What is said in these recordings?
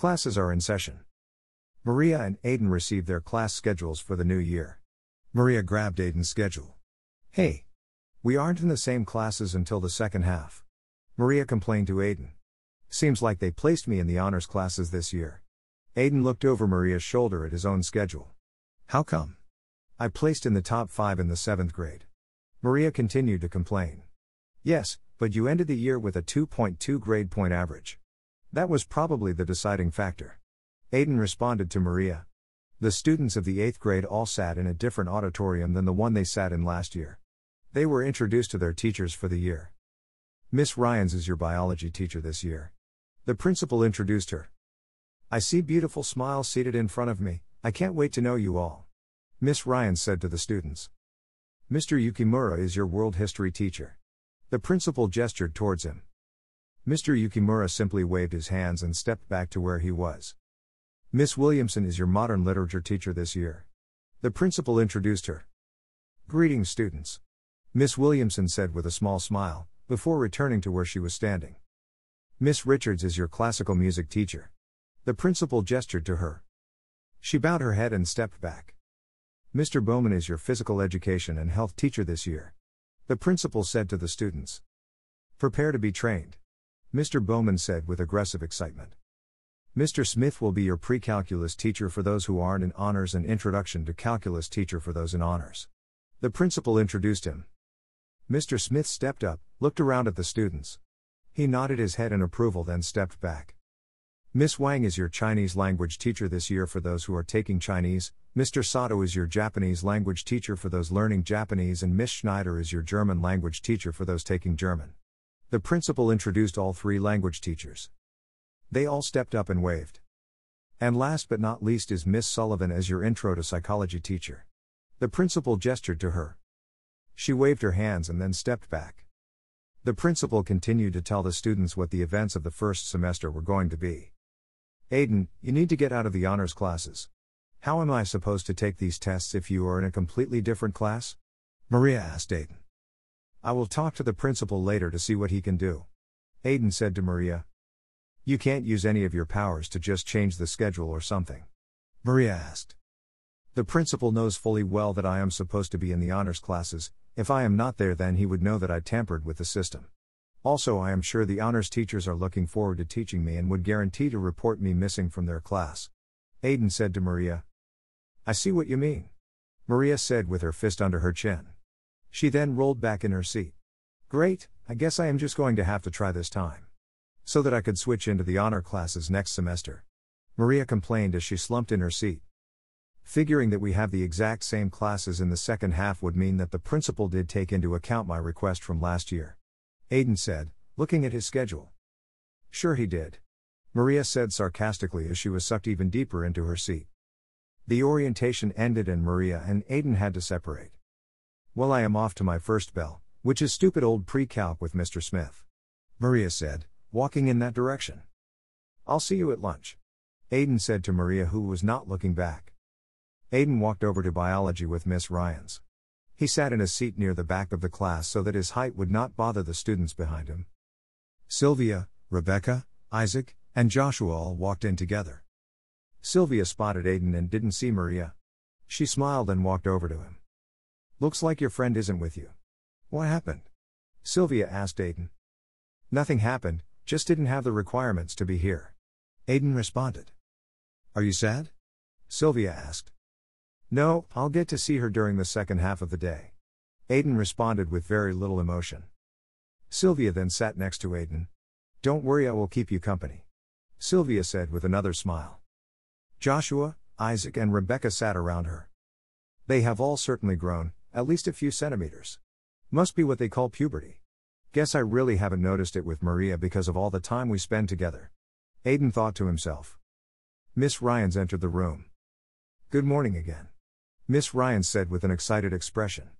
Classes are in session. Maria and Aiden received their class schedules for the new year. Maria grabbed Aiden's schedule. Hey! We aren't in the same classes until the second half. Maria complained to Aiden. Seems like they placed me in the honors classes this year. Aiden looked over Maria's shoulder at his own schedule. How come? I placed in the top five in the seventh grade. Maria continued to complain. Yes, but you ended the year with a 2.2 grade point average. That was probably the deciding factor. Aiden responded to Maria. The students of the 8th grade all sat in a different auditorium than the one they sat in last year. They were introduced to their teachers for the year. Miss Ryans is your biology teacher this year. The principal introduced her. I see beautiful smiles seated in front of me, I can't wait to know you all. Miss Ryans said to the students. Mr. Yukimura is your world history teacher. The principal gestured towards him. Mr. Yukimura simply waved his hands and stepped back to where he was. Miss Williamson is your modern literature teacher this year. The principal introduced her. Greetings, students. Miss Williamson said with a small smile, before returning to where she was standing. Miss Richards is your classical music teacher. The principal gestured to her. She bowed her head and stepped back. Mr. Bowman is your physical education and health teacher this year. The principal said to the students. Prepare to be trained. Mr. Bowman said with aggressive excitement. Mr. Smith will be your pre calculus teacher for those who aren't in honors and introduction to calculus teacher for those in honors. The principal introduced him. Mr. Smith stepped up, looked around at the students. He nodded his head in approval, then stepped back. Miss Wang is your Chinese language teacher this year for those who are taking Chinese, Mr. Sato is your Japanese language teacher for those learning Japanese, and Miss Schneider is your German language teacher for those taking German. The principal introduced all three language teachers. They all stepped up and waved. And last but not least is Miss Sullivan as your intro to psychology teacher. The principal gestured to her. She waved her hands and then stepped back. The principal continued to tell the students what the events of the first semester were going to be. Aiden, you need to get out of the honors classes. How am I supposed to take these tests if you are in a completely different class? Maria asked Aiden. I will talk to the principal later to see what he can do. Aiden said to Maria. You can't use any of your powers to just change the schedule or something. Maria asked. The principal knows fully well that I am supposed to be in the honors classes, if I am not there, then he would know that I tampered with the system. Also, I am sure the honors teachers are looking forward to teaching me and would guarantee to report me missing from their class. Aiden said to Maria. I see what you mean. Maria said with her fist under her chin. She then rolled back in her seat. Great, I guess I am just going to have to try this time. So that I could switch into the honor classes next semester. Maria complained as she slumped in her seat. Figuring that we have the exact same classes in the second half would mean that the principal did take into account my request from last year. Aiden said, looking at his schedule. Sure he did. Maria said sarcastically as she was sucked even deeper into her seat. The orientation ended and Maria and Aiden had to separate. Well, I am off to my first bell, which is stupid old pre calc with Mr. Smith. Maria said, walking in that direction. I'll see you at lunch. Aiden said to Maria, who was not looking back. Aiden walked over to biology with Miss Ryans. He sat in a seat near the back of the class so that his height would not bother the students behind him. Sylvia, Rebecca, Isaac, and Joshua all walked in together. Sylvia spotted Aiden and didn't see Maria. She smiled and walked over to him. Looks like your friend isn't with you. What happened? Sylvia asked Aiden. Nothing happened, just didn't have the requirements to be here. Aiden responded. Are you sad? Sylvia asked. No, I'll get to see her during the second half of the day. Aiden responded with very little emotion. Sylvia then sat next to Aiden. Don't worry, I will keep you company. Sylvia said with another smile. Joshua, Isaac, and Rebecca sat around her. They have all certainly grown, at least a few centimeters. Must be what they call puberty. Guess I really haven't noticed it with Maria because of all the time we spend together. Aiden thought to himself. Miss Ryans entered the room. Good morning again. Miss Ryans said with an excited expression.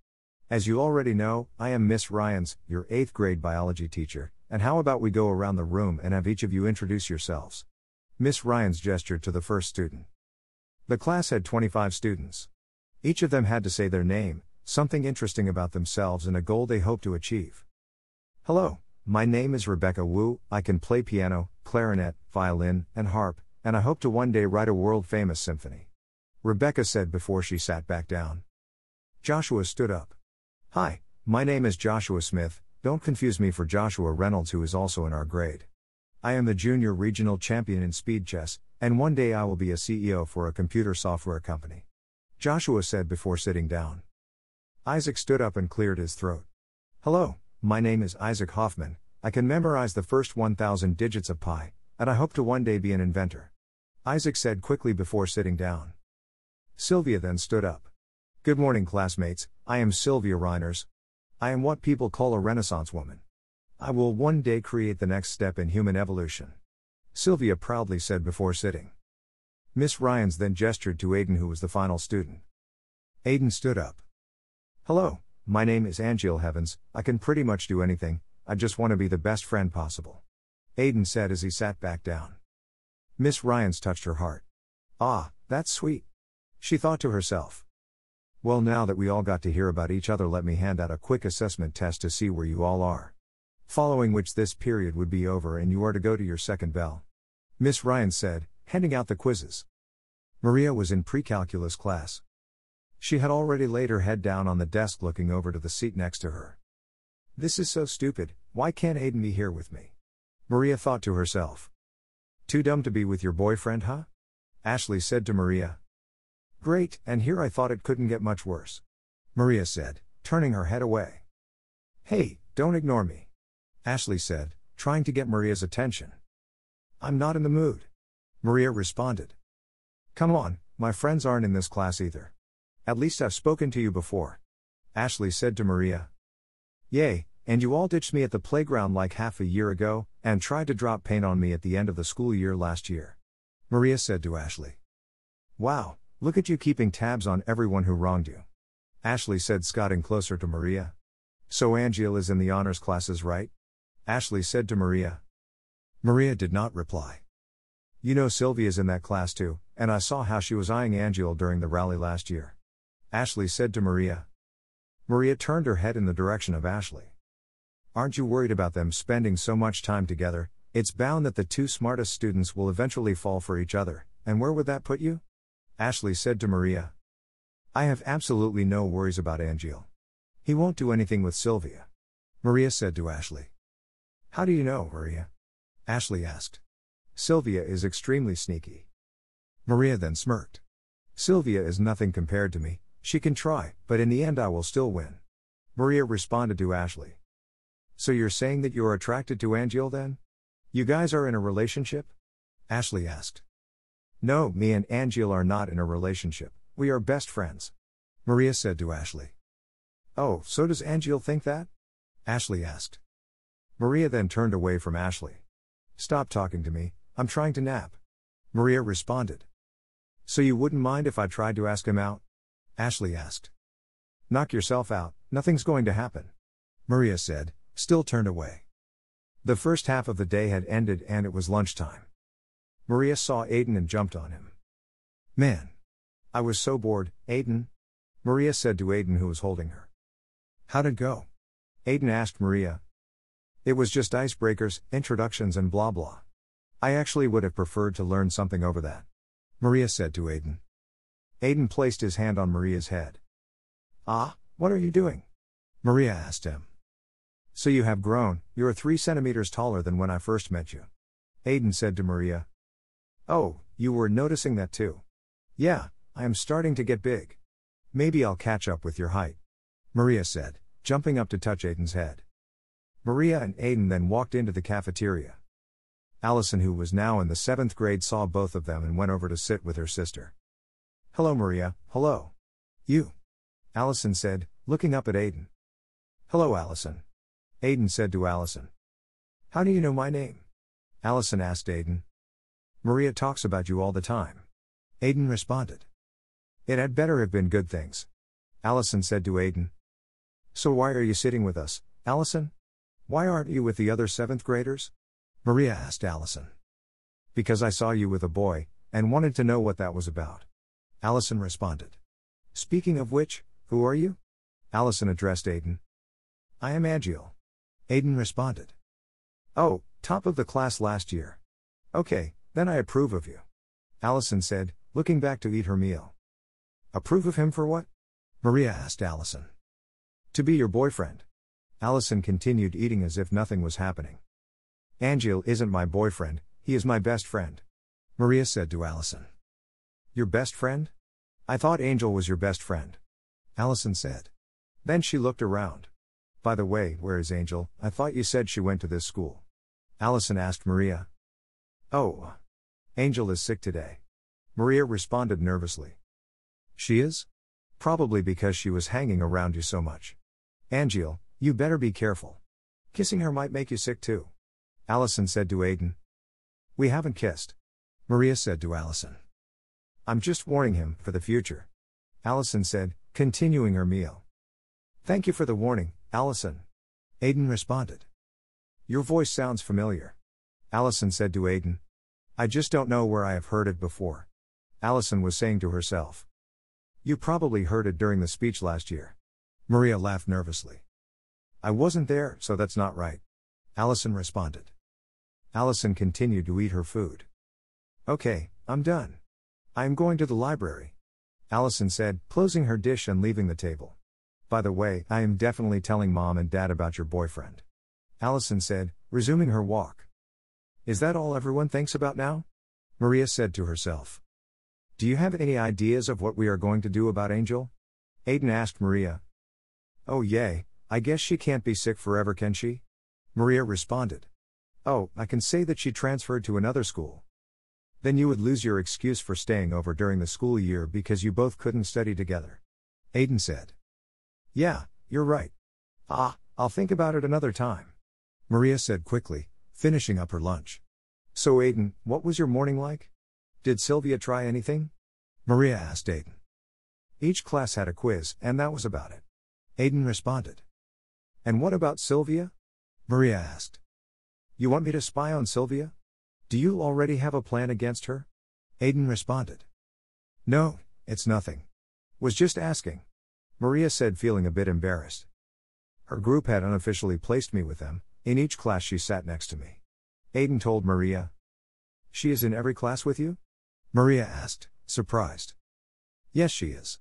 As you already know, I am Miss Ryans, your 8th grade biology teacher, and how about we go around the room and have each of you introduce yourselves? Miss Ryans gestured to the first student. The class had 25 students. Each of them had to say their name, something interesting about themselves, and a goal they hope to achieve. Hello, my name is Rebecca Wu. I can play piano, clarinet, violin, and harp, and I hope to one day write a world famous symphony. Rebecca said before she sat back down. Joshua stood up. Hi, my name is Joshua Smith, don't confuse me for Joshua Reynolds, who is also in our grade. I am the junior regional champion in speed chess, and one day I will be a CEO for a computer software company. Joshua said before sitting down. Isaac stood up and cleared his throat. Hello, my name is Isaac Hoffman, I can memorize the first 1000 digits of pi, and I hope to one day be an inventor. Isaac said quickly before sitting down. Sylvia then stood up. Good morning, classmates, I am Sylvia Reiners. I am what people call a Renaissance woman. I will one day create the next step in human evolution. Sylvia proudly said before sitting. Miss Ryans then gestured to Aiden, who was the final student. Aiden stood up. Hello, my name is Angel Heavens, I can pretty much do anything, I just want to be the best friend possible. Aiden said as he sat back down. Miss Ryans touched her heart. Ah, that's sweet. She thought to herself. Well, now that we all got to hear about each other, let me hand out a quick assessment test to see where you all are. Following which, this period would be over and you are to go to your second bell. Miss Ryan said, handing out the quizzes. Maria was in pre-calculus class. She had already laid her head down on the desk looking over to the seat next to her. This is so stupid, why can't Aiden be here with me? Maria thought to herself. Too dumb to be with your boyfriend, huh? Ashley said to Maria. Great, and here I thought it couldn't get much worse. Maria said, turning her head away. Hey, don't ignore me. Ashley said, trying to get Maria's attention. I'm not in the mood. Maria responded. Come on, my friends aren't in this class either. At least I've spoken to you before. Ashley said to Maria. Yay, and you all ditched me at the playground like half a year ago, and tried to drop paint on me at the end of the school year last year. Maria said to Ashley. Wow, Look at you keeping tabs on everyone who wronged you. Ashley said, scotting closer to Maria. So Angel is in the honors classes, right? Ashley said to Maria. Maria did not reply. You know Sylvia's in that class too, and I saw how she was eyeing Angel during the rally last year. Ashley said to Maria. Maria turned her head in the direction of Ashley. Aren't you worried about them spending so much time together? It's bound that the two smartest students will eventually fall for each other, and where would that put you? Ashley said to Maria. I have absolutely no worries about Angel. He won't do anything with Sylvia. Maria said to Ashley. How do you know, Maria? Ashley asked. Sylvia is extremely sneaky. Maria then smirked. Sylvia is nothing compared to me, she can try, but in the end I will still win. Maria responded to Ashley. So you're saying that you're attracted to Angel then? You guys are in a relationship? Ashley asked. No, me and Angel are not in a relationship, we are best friends. Maria said to Ashley. Oh, so does Angel think that? Ashley asked. Maria then turned away from Ashley. Stop talking to me, I'm trying to nap. Maria responded. So you wouldn't mind if I tried to ask him out? Ashley asked. Knock yourself out, nothing's going to happen. Maria said, still turned away. The first half of the day had ended and it was lunchtime. Maria saw Aiden and jumped on him. Man. I was so bored, Aiden. Maria said to Aiden, who was holding her. How'd it go? Aiden asked Maria. It was just icebreakers, introductions, and blah blah. I actually would have preferred to learn something over that. Maria said to Aiden. Aiden placed his hand on Maria's head. Ah, what are you doing? Maria asked him. So you have grown, you're three centimeters taller than when I first met you. Aiden said to Maria. Oh, you were noticing that too. Yeah, I am starting to get big. Maybe I'll catch up with your height. Maria said, jumping up to touch Aiden's head. Maria and Aiden then walked into the cafeteria. Allison, who was now in the seventh grade, saw both of them and went over to sit with her sister. Hello, Maria, hello. You. Allison said, looking up at Aiden. Hello, Allison. Aiden said to Allison. How do you know my name? Allison asked Aiden. Maria talks about you all the time. Aiden responded. It had better have been good things. Allison said to Aiden. So why are you sitting with us, Allison? Why aren't you with the other seventh graders? Maria asked Allison. Because I saw you with a boy, and wanted to know what that was about. Allison responded. Speaking of which, who are you? Allison addressed Aiden. I am Agil. Aiden responded. Oh, top of the class last year. Okay, then I approve of you. Allison said, looking back to eat her meal. Approve of him for what? Maria asked Allison. To be your boyfriend. Allison continued eating as if nothing was happening. Angel isn't my boyfriend, he is my best friend. Maria said to Allison. Your best friend? I thought Angel was your best friend. Allison said. Then she looked around. By the way, where is Angel? I thought you said she went to this school. Allison asked Maria. Oh. Angel is sick today. Maria responded nervously. She is? Probably because she was hanging around you so much. Angel, you better be careful. Kissing her might make you sick too. Allison said to Aiden. We haven't kissed. Maria said to Allison. I'm just warning him, for the future. Allison said, continuing her meal. Thank you for the warning, Allison. Aiden responded. Your voice sounds familiar. Allison said to Aiden. I just don't know where I have heard it before. Allison was saying to herself. You probably heard it during the speech last year. Maria laughed nervously. I wasn't there, so that's not right. Allison responded. Allison continued to eat her food. Okay, I'm done. I am going to the library. Allison said, closing her dish and leaving the table. By the way, I am definitely telling mom and dad about your boyfriend. Allison said, resuming her walk. Is that all everyone thinks about now? Maria said to herself. Do you have any ideas of what we are going to do about Angel? Aiden asked Maria. Oh, yay, I guess she can't be sick forever, can she? Maria responded. Oh, I can say that she transferred to another school. Then you would lose your excuse for staying over during the school year because you both couldn't study together. Aiden said. Yeah, you're right. Ah, I'll think about it another time. Maria said quickly, finishing up her lunch. So, Aiden, what was your morning like? Did Sylvia try anything? Maria asked Aiden. Each class had a quiz, and that was about it. Aiden responded. And what about Sylvia? Maria asked. You want me to spy on Sylvia? Do you already have a plan against her? Aiden responded. No, it's nothing. Was just asking. Maria said, feeling a bit embarrassed. Her group had unofficially placed me with them, in each class she sat next to me. Aiden told Maria. She is in every class with you? Maria asked, surprised. Yes, she is.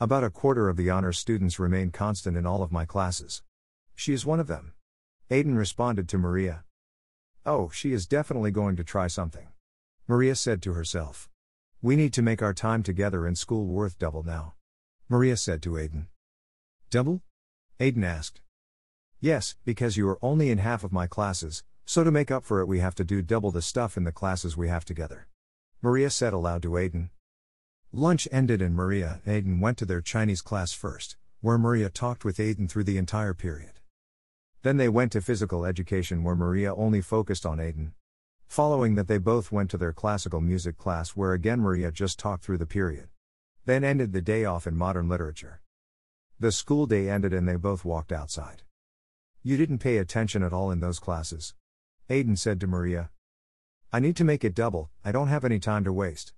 About a quarter of the honors students remain constant in all of my classes. She is one of them. Aiden responded to Maria. Oh, she is definitely going to try something. Maria said to herself. We need to make our time together in school worth double now. Maria said to Aiden. Double? Aiden asked. Yes, because you are only in half of my classes, so to make up for it, we have to do double the stuff in the classes we have together. Maria said aloud to Aiden. Lunch ended and Maria and Aiden went to their Chinese class first, where Maria talked with Aiden through the entire period. Then they went to physical education where Maria only focused on Aiden. Following that, they both went to their classical music class where again Maria just talked through the period. Then ended the day off in modern literature. The school day ended and they both walked outside. You didn't pay attention at all in those classes. Aiden said to Maria. I need to make it double, I don't have any time to waste.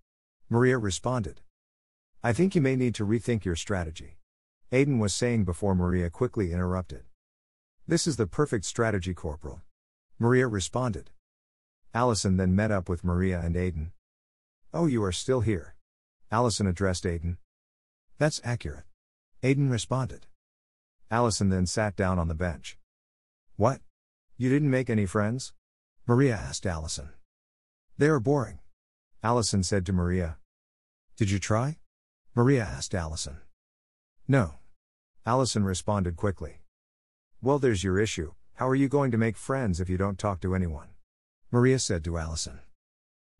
Maria responded. I think you may need to rethink your strategy. Aiden was saying before Maria quickly interrupted. This is the perfect strategy, Corporal. Maria responded. Allison then met up with Maria and Aiden. Oh, you are still here. Allison addressed Aiden. That's accurate. Aiden responded. Allison then sat down on the bench. What? You didn't make any friends? Maria asked Allison. They are boring. Allison said to Maria. Did you try? Maria asked Allison. No. Allison responded quickly. Well, there's your issue. How are you going to make friends if you don't talk to anyone? Maria said to Allison.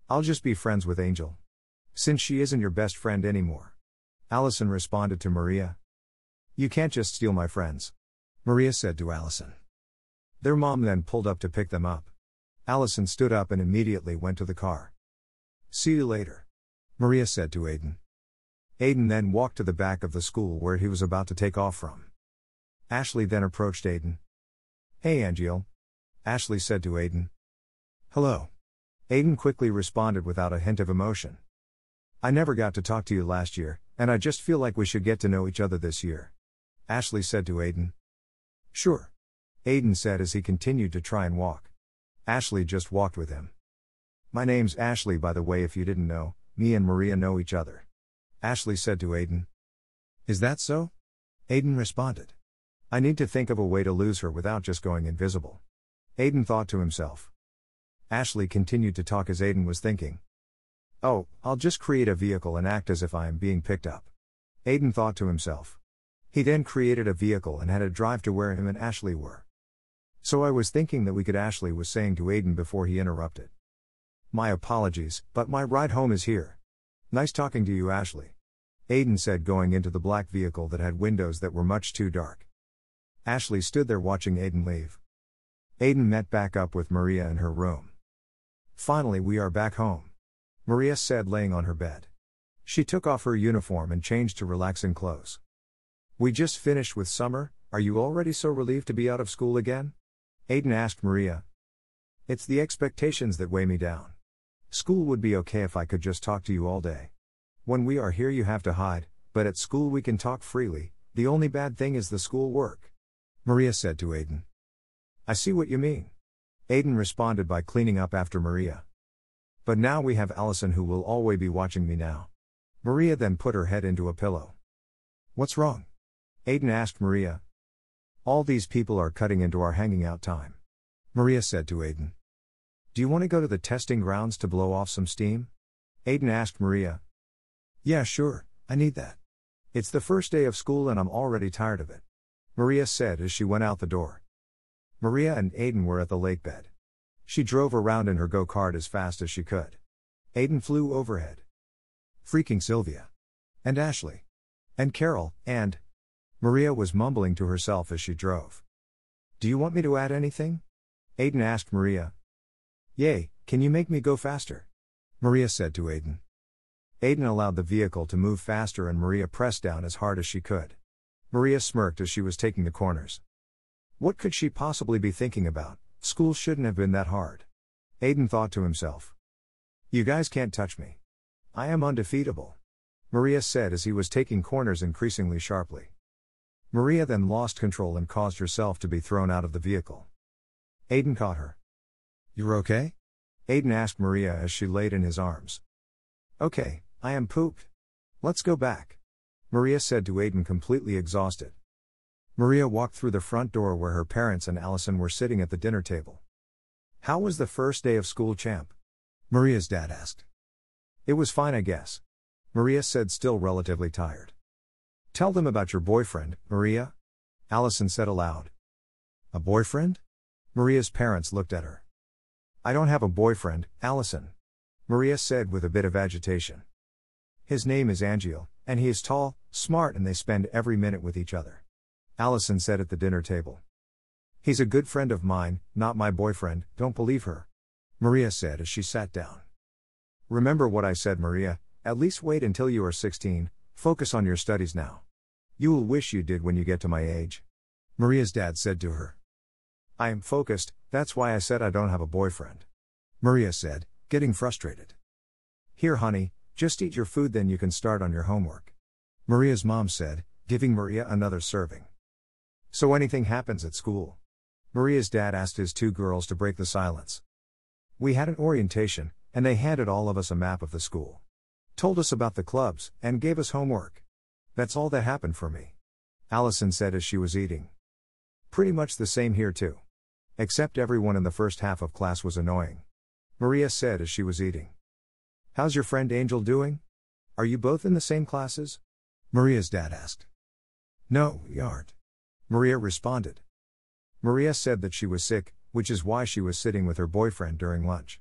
I'll just be friends with Angel. Since she isn't your best friend anymore. Allison responded to Maria. You can't just steal my friends. Maria said to Allison. Their mom then pulled up to pick them up. Allison stood up and immediately went to the car. See you later. Maria said to Aiden. Aiden then walked to the back of the school where he was about to take off from. Ashley then approached Aiden. Hey Angel. Ashley said to Aiden. Hello. Aiden quickly responded without a hint of emotion. I never got to talk to you last year, and I just feel like we should get to know each other this year. Ashley said to Aiden. Sure. Aiden said as he continued to try and walk. Ashley just walked with him. My name's Ashley, by the way, if you didn't know, me and Maria know each other. Ashley said to Aiden. Is that so? Aiden responded. I need to think of a way to lose her without just going invisible. Aiden thought to himself. Ashley continued to talk as Aiden was thinking. Oh, I'll just create a vehicle and act as if I am being picked up. Aiden thought to himself. He then created a vehicle and had it drive to where him and Ashley were. So I was thinking that we could, Ashley was saying to Aiden before he interrupted. My apologies, but my ride home is here. Nice talking to you, Ashley. Aiden said, going into the black vehicle that had windows that were much too dark. Ashley stood there watching Aiden leave. Aiden met back up with Maria in her room. Finally, we are back home. Maria said, laying on her bed. She took off her uniform and changed to relaxing clothes. We just finished with summer, are you already so relieved to be out of school again? Aiden asked Maria. It's the expectations that weigh me down. School would be okay if I could just talk to you all day. When we are here, you have to hide, but at school we can talk freely, the only bad thing is the school work. Maria said to Aiden. I see what you mean. Aiden responded by cleaning up after Maria. But now we have Allison who will always be watching me now. Maria then put her head into a pillow. What's wrong? Aiden asked Maria. All these people are cutting into our hanging out time. Maria said to Aiden. Do you want to go to the testing grounds to blow off some steam? Aiden asked Maria. Yeah, sure, I need that. It's the first day of school and I'm already tired of it. Maria said as she went out the door. Maria and Aiden were at the lake bed. She drove around in her go kart as fast as she could. Aiden flew overhead. Freaking Sylvia. And Ashley. And Carol, and. Maria was mumbling to herself as she drove. Do you want me to add anything? Aiden asked Maria. Yay, can you make me go faster? Maria said to Aiden. Aiden allowed the vehicle to move faster and Maria pressed down as hard as she could. Maria smirked as she was taking the corners. What could she possibly be thinking about? School shouldn't have been that hard. Aiden thought to himself. You guys can't touch me. I am undefeatable. Maria said as he was taking corners increasingly sharply. Maria then lost control and caused herself to be thrown out of the vehicle. Aiden caught her. You're okay? Aiden asked Maria as she laid in his arms. Okay, I am pooped. Let's go back. Maria said to Aiden, completely exhausted. Maria walked through the front door where her parents and Allison were sitting at the dinner table. How was the first day of school, champ? Maria's dad asked. It was fine, I guess. Maria said, still relatively tired. Tell them about your boyfriend, Maria? Allison said aloud. A boyfriend? Maria's parents looked at her. I don't have a boyfriend, Allison. Maria said with a bit of agitation. His name is Angel, and he is tall, smart, and they spend every minute with each other. Allison said at the dinner table. He's a good friend of mine, not my boyfriend, don't believe her. Maria said as she sat down. Remember what I said, Maria, at least wait until you are 16, focus on your studies now. You will wish you did when you get to my age. Maria's dad said to her. I am focused, that's why I said I don't have a boyfriend. Maria said, getting frustrated. Here, honey, just eat your food, then you can start on your homework. Maria's mom said, giving Maria another serving. So anything happens at school? Maria's dad asked his two girls to break the silence. We had an orientation, and they handed all of us a map of the school. Told us about the clubs, and gave us homework. That's all that happened for me. Allison said as she was eating. Pretty much the same here, too. Except everyone in the first half of class was annoying. Maria said as she was eating. How's your friend Angel doing? Are you both in the same classes? Maria's dad asked. No, we aren't. Maria responded. Maria said that she was sick, which is why she was sitting with her boyfriend during lunch.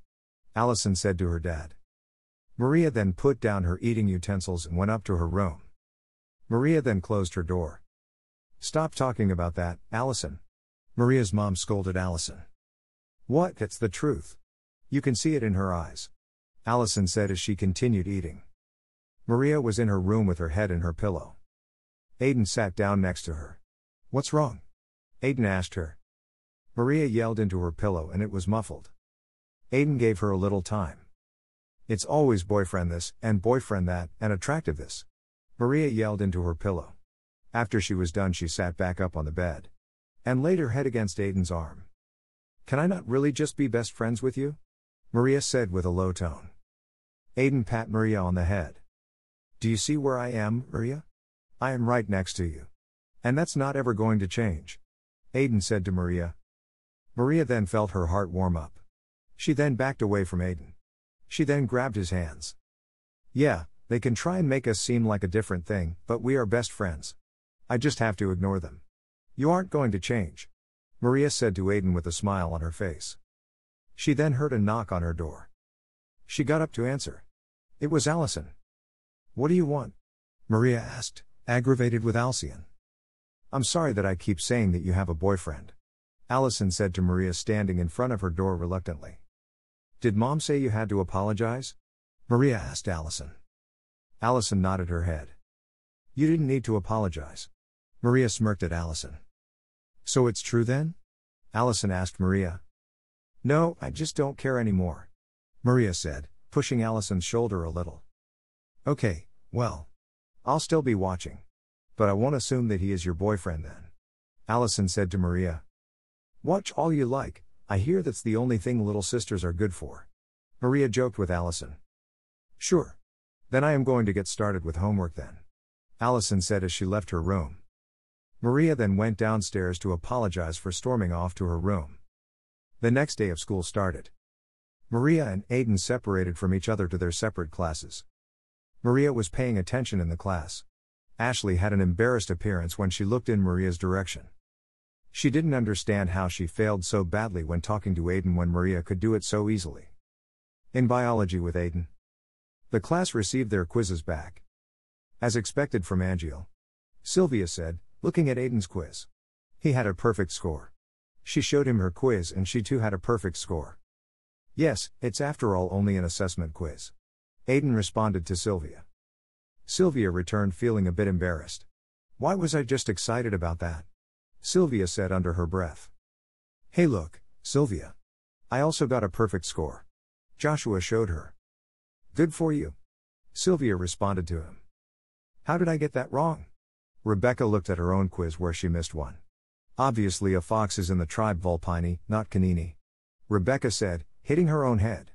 Allison said to her dad. Maria then put down her eating utensils and went up to her room. Maria then closed her door. Stop talking about that, Allison. Maria's mom scolded Allison. What? It's the truth. You can see it in her eyes. Allison said as she continued eating. Maria was in her room with her head in her pillow. Aiden sat down next to her. What's wrong? Aiden asked her. Maria yelled into her pillow and it was muffled. Aiden gave her a little time. It's always boyfriend this, and boyfriend that, and attractive this. Maria yelled into her pillow. After she was done, she sat back up on the bed. And laid her head against Aiden's arm. Can I not really just be best friends with you? Maria said with a low tone. Aiden pat Maria on the head. Do you see where I am, Maria? I am right next to you. And that's not ever going to change. Aiden said to Maria. Maria then felt her heart warm up. She then backed away from Aiden. She then grabbed his hands. Yeah, they can try and make us seem like a different thing, but we are best friends. I just have to ignore them. You aren't going to change. Maria said to Aiden with a smile on her face. She then heard a knock on her door. She got up to answer. It was Allison. What do you want? Maria asked, aggravated with Allison. I'm sorry that I keep saying that you have a boyfriend. Allison said to Maria standing in front of her door reluctantly. Did mom say you had to apologize? Maria asked Allison. Allison nodded her head. You didn't need to apologize. Maria smirked at Allison. So it's true then? Allison asked Maria. No, I just don't care anymore. Maria said, pushing Allison's shoulder a little. Okay, well. I'll still be watching. But I won't assume that he is your boyfriend then. Allison said to Maria. Watch all you like, I hear that's the only thing little sisters are good for. Maria joked with Allison. Sure. Then I am going to get started with homework then. Allison said as she left her room. Maria then went downstairs to apologize for storming off to her room. The next day of school started. Maria and Aiden separated from each other to their separate classes. Maria was paying attention in the class. Ashley had an embarrassed appearance when she looked in Maria's direction. She didn't understand how she failed so badly when talking to Aiden when Maria could do it so easily. In biology with Aiden, the class received their quizzes back. As expected from Angel, Sylvia said, looking at Aiden's quiz. He had a perfect score. She showed him her quiz and she too had a perfect score. Yes, it's after all only an assessment quiz. Aiden responded to Sylvia. Sylvia returned feeling a bit embarrassed. Why was I just excited about that? Sylvia said under her breath. Hey, look, Sylvia. I also got a perfect score. Joshua showed her. Good for you. Sylvia responded to him. How did I get that wrong? Rebecca looked at her own quiz where she missed one. Obviously, a fox is in the tribe Vulpini, not Canini. Rebecca said, hitting her own head.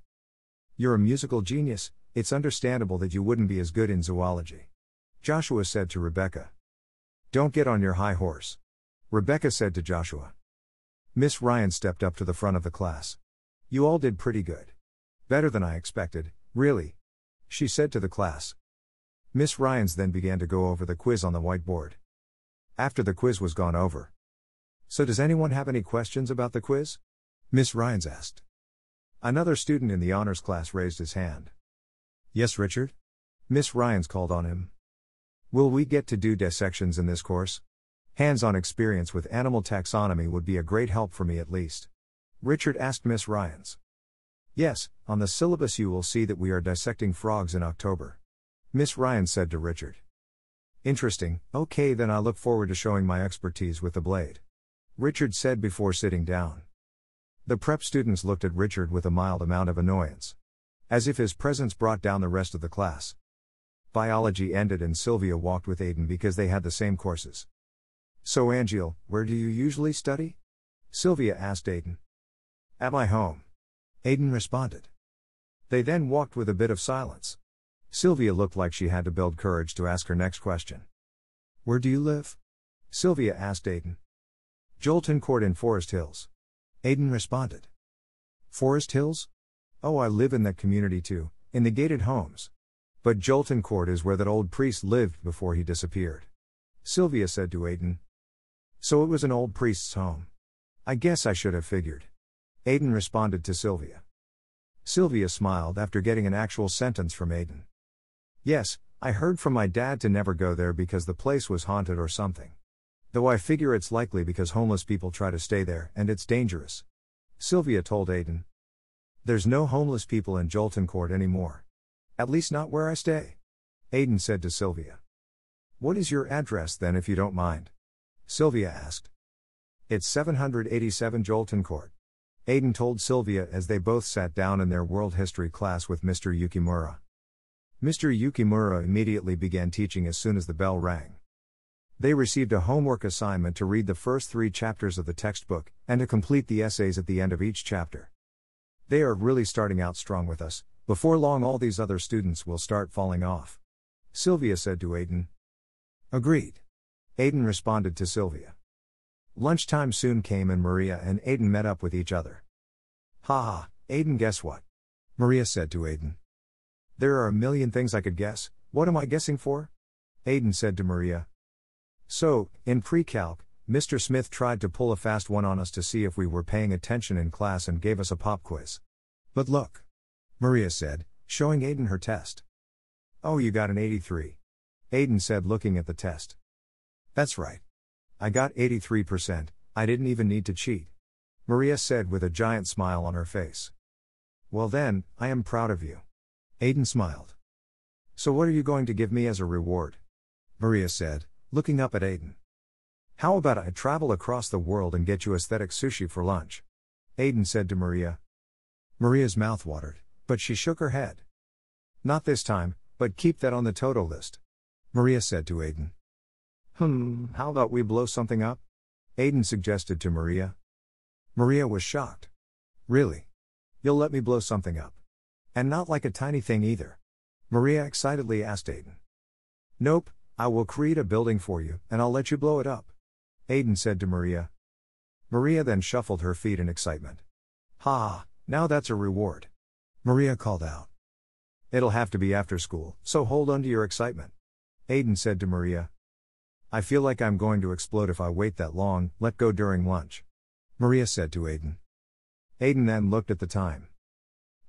You're a musical genius, it's understandable that you wouldn't be as good in zoology. Joshua said to Rebecca. Don't get on your high horse. Rebecca said to Joshua. Miss Ryan stepped up to the front of the class. You all did pretty good. Better than I expected, really. She said to the class. Miss Ryans then began to go over the quiz on the whiteboard. After the quiz was gone over. So, does anyone have any questions about the quiz? Miss Ryans asked. Another student in the honors class raised his hand. Yes, Richard? Miss Ryans called on him. Will we get to do dissections in this course? Hands on experience with animal taxonomy would be a great help for me at least. Richard asked Miss Ryans. Yes, on the syllabus you will see that we are dissecting frogs in October. Miss Ryan said to Richard. Interesting, okay, then I look forward to showing my expertise with the blade. Richard said before sitting down. The prep students looked at Richard with a mild amount of annoyance. As if his presence brought down the rest of the class. Biology ended and Sylvia walked with Aiden because they had the same courses. So, Angel, where do you usually study? Sylvia asked Aiden. At my home. Aiden responded. They then walked with a bit of silence. Sylvia looked like she had to build courage to ask her next question. Where do you live? Sylvia asked Aiden. Jolton Court in Forest Hills. Aiden responded. Forest Hills? Oh, I live in that community too, in the gated homes. But Jolton Court is where that old priest lived before he disappeared. Sylvia said to Aiden. So it was an old priest's home. I guess I should have figured. Aiden responded to Sylvia. Sylvia smiled after getting an actual sentence from Aiden. Yes, I heard from my dad to never go there because the place was haunted or something. Though I figure it's likely because homeless people try to stay there and it's dangerous. Sylvia told Aiden. There's no homeless people in Jolton Court anymore. At least not where I stay. Aiden said to Sylvia. What is your address then, if you don't mind? Sylvia asked. It's 787 Jolton Court. Aiden told Sylvia as they both sat down in their world history class with Mr. Yukimura. Mr. Yukimura immediately began teaching as soon as the bell rang. They received a homework assignment to read the first three chapters of the textbook, and to complete the essays at the end of each chapter. They are really starting out strong with us, Before long, all these other students will start falling off. Sylvia said to Aiden. Agreed. Aiden responded to Sylvia. Lunchtime soon came and Maria and Aiden met up with each other. Ha ha, Aiden, guess what? Maria said to Aiden. There are a million things I could guess, what am I guessing for? Aiden said to Maria. So, in pre calc, Mr. Smith tried to pull a fast one on us to see if we were paying attention in class and gave us a pop quiz. But look. Maria said, showing Aiden her test. Oh, you got an 83. Aiden said, looking at the test. That's right. I got 83%, I didn't even need to cheat. Maria said with a giant smile on her face. Well, then, I am proud of you. Aiden smiled. So, what are you going to give me as a reward? Maria said, looking up at Aiden. How about I travel across the world and get you aesthetic sushi for lunch? Aiden said to Maria. Maria's mouth watered, but she shook her head. Not this time, but keep that on the Toto list. Maria said to Aiden. Hmm, how about we blow something up? Aiden suggested to Maria. Maria was shocked. Really? You'll let me blow something up? And not like a tiny thing either. Maria excitedly asked Aiden. Nope, I will create a building for you, and I'll let you blow it up. Aiden said to Maria. Maria then shuffled her feet in excitement. Ha, now that's a reward. Maria called out. It'll have to be after school, so hold on to your excitement. Aiden said to Maria. I feel like I'm going to explode if I wait that long, let go during lunch. Maria said to Aiden. Aiden then looked at the time.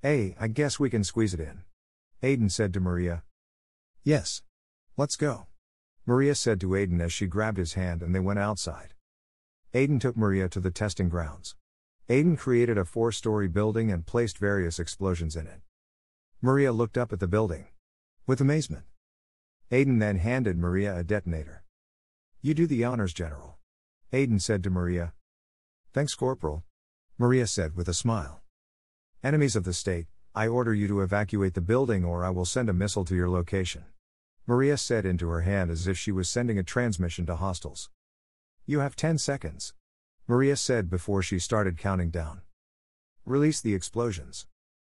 Hey, I guess we can squeeze it in. Aiden said to Maria. Yes. Let's go. Maria said to Aiden as she grabbed his hand and they went outside. Aiden took Maria to the testing grounds. Aiden created a four story building and placed various explosions in it. Maria looked up at the building. With amazement. Aiden then handed Maria a detonator. You do the honors, General. Aiden said to Maria. Thanks, Corporal. Maria said with a smile. Enemies of the state, I order you to evacuate the building or I will send a missile to your location. Maria said into her hand as if she was sending a transmission to hostels. You have 10 seconds. Maria said before she started counting down. Release the explosions.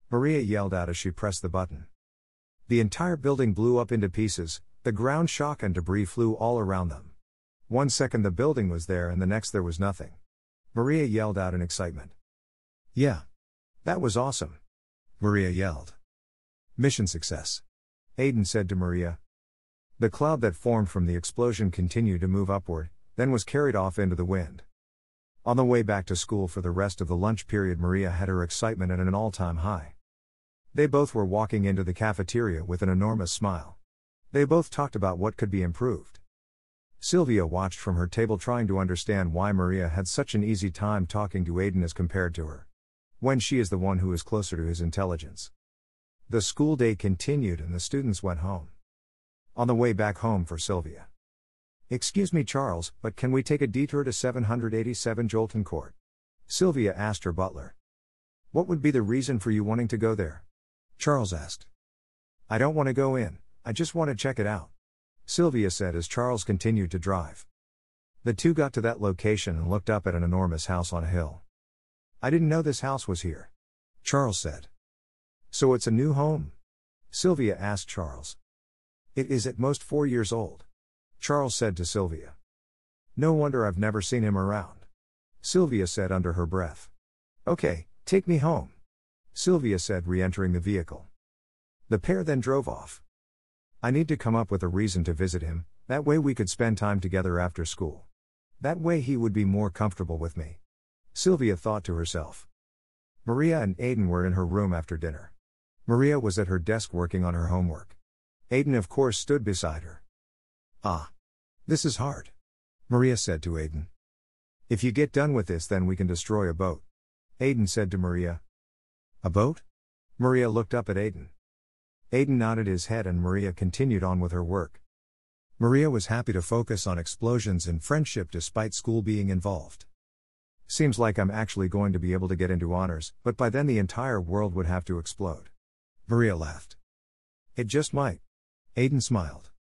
Maria yelled out as she pressed the button. The entire building blew up into pieces, the ground shock and debris flew all around them. One second the building was there and the next there was nothing. Maria yelled out in excitement. Yeah. That was awesome. Maria yelled. Mission success. Aiden said to Maria. The cloud that formed from the explosion continued to move upward, then was carried off into the wind. On the way back to school for the rest of the lunch period, Maria had her excitement at an all time high. They both were walking into the cafeteria with an enormous smile. They both talked about what could be improved. Sylvia watched from her table trying to understand why Maria had such an easy time talking to Aiden as compared to her. When she is the one who is closer to his intelligence. The school day continued and the students went home. On the way back home for Sylvia. Excuse me, Charles, but can we take a detour to 787 Jolton Court? Sylvia asked her butler. What would be the reason for you wanting to go there? Charles asked. I don't want to go in, I just want to check it out. Sylvia said as Charles continued to drive. The two got to that location and looked up at an enormous house on a hill. I didn't know this house was here. Charles said. So it's a new home? Sylvia asked Charles. It is at most four years old. Charles said to Sylvia. No wonder I've never seen him around. Sylvia said under her breath. Okay, take me home. Sylvia said, re entering the vehicle. The pair then drove off. I need to come up with a reason to visit him, that way we could spend time together after school. That way he would be more comfortable with me. Sylvia thought to herself. Maria and Aiden were in her room after dinner. Maria was at her desk working on her homework. Aiden, of course, stood beside her. Ah. This is hard. Maria said to Aiden. If you get done with this, then we can destroy a boat. Aiden said to Maria. A boat? Maria looked up at Aiden. Aiden nodded his head and Maria continued on with her work. Maria was happy to focus on explosions and friendship despite school being involved. Seems like I'm actually going to be able to get into honors, but by then the entire world would have to explode. Maria laughed. It just might. Aiden smiled.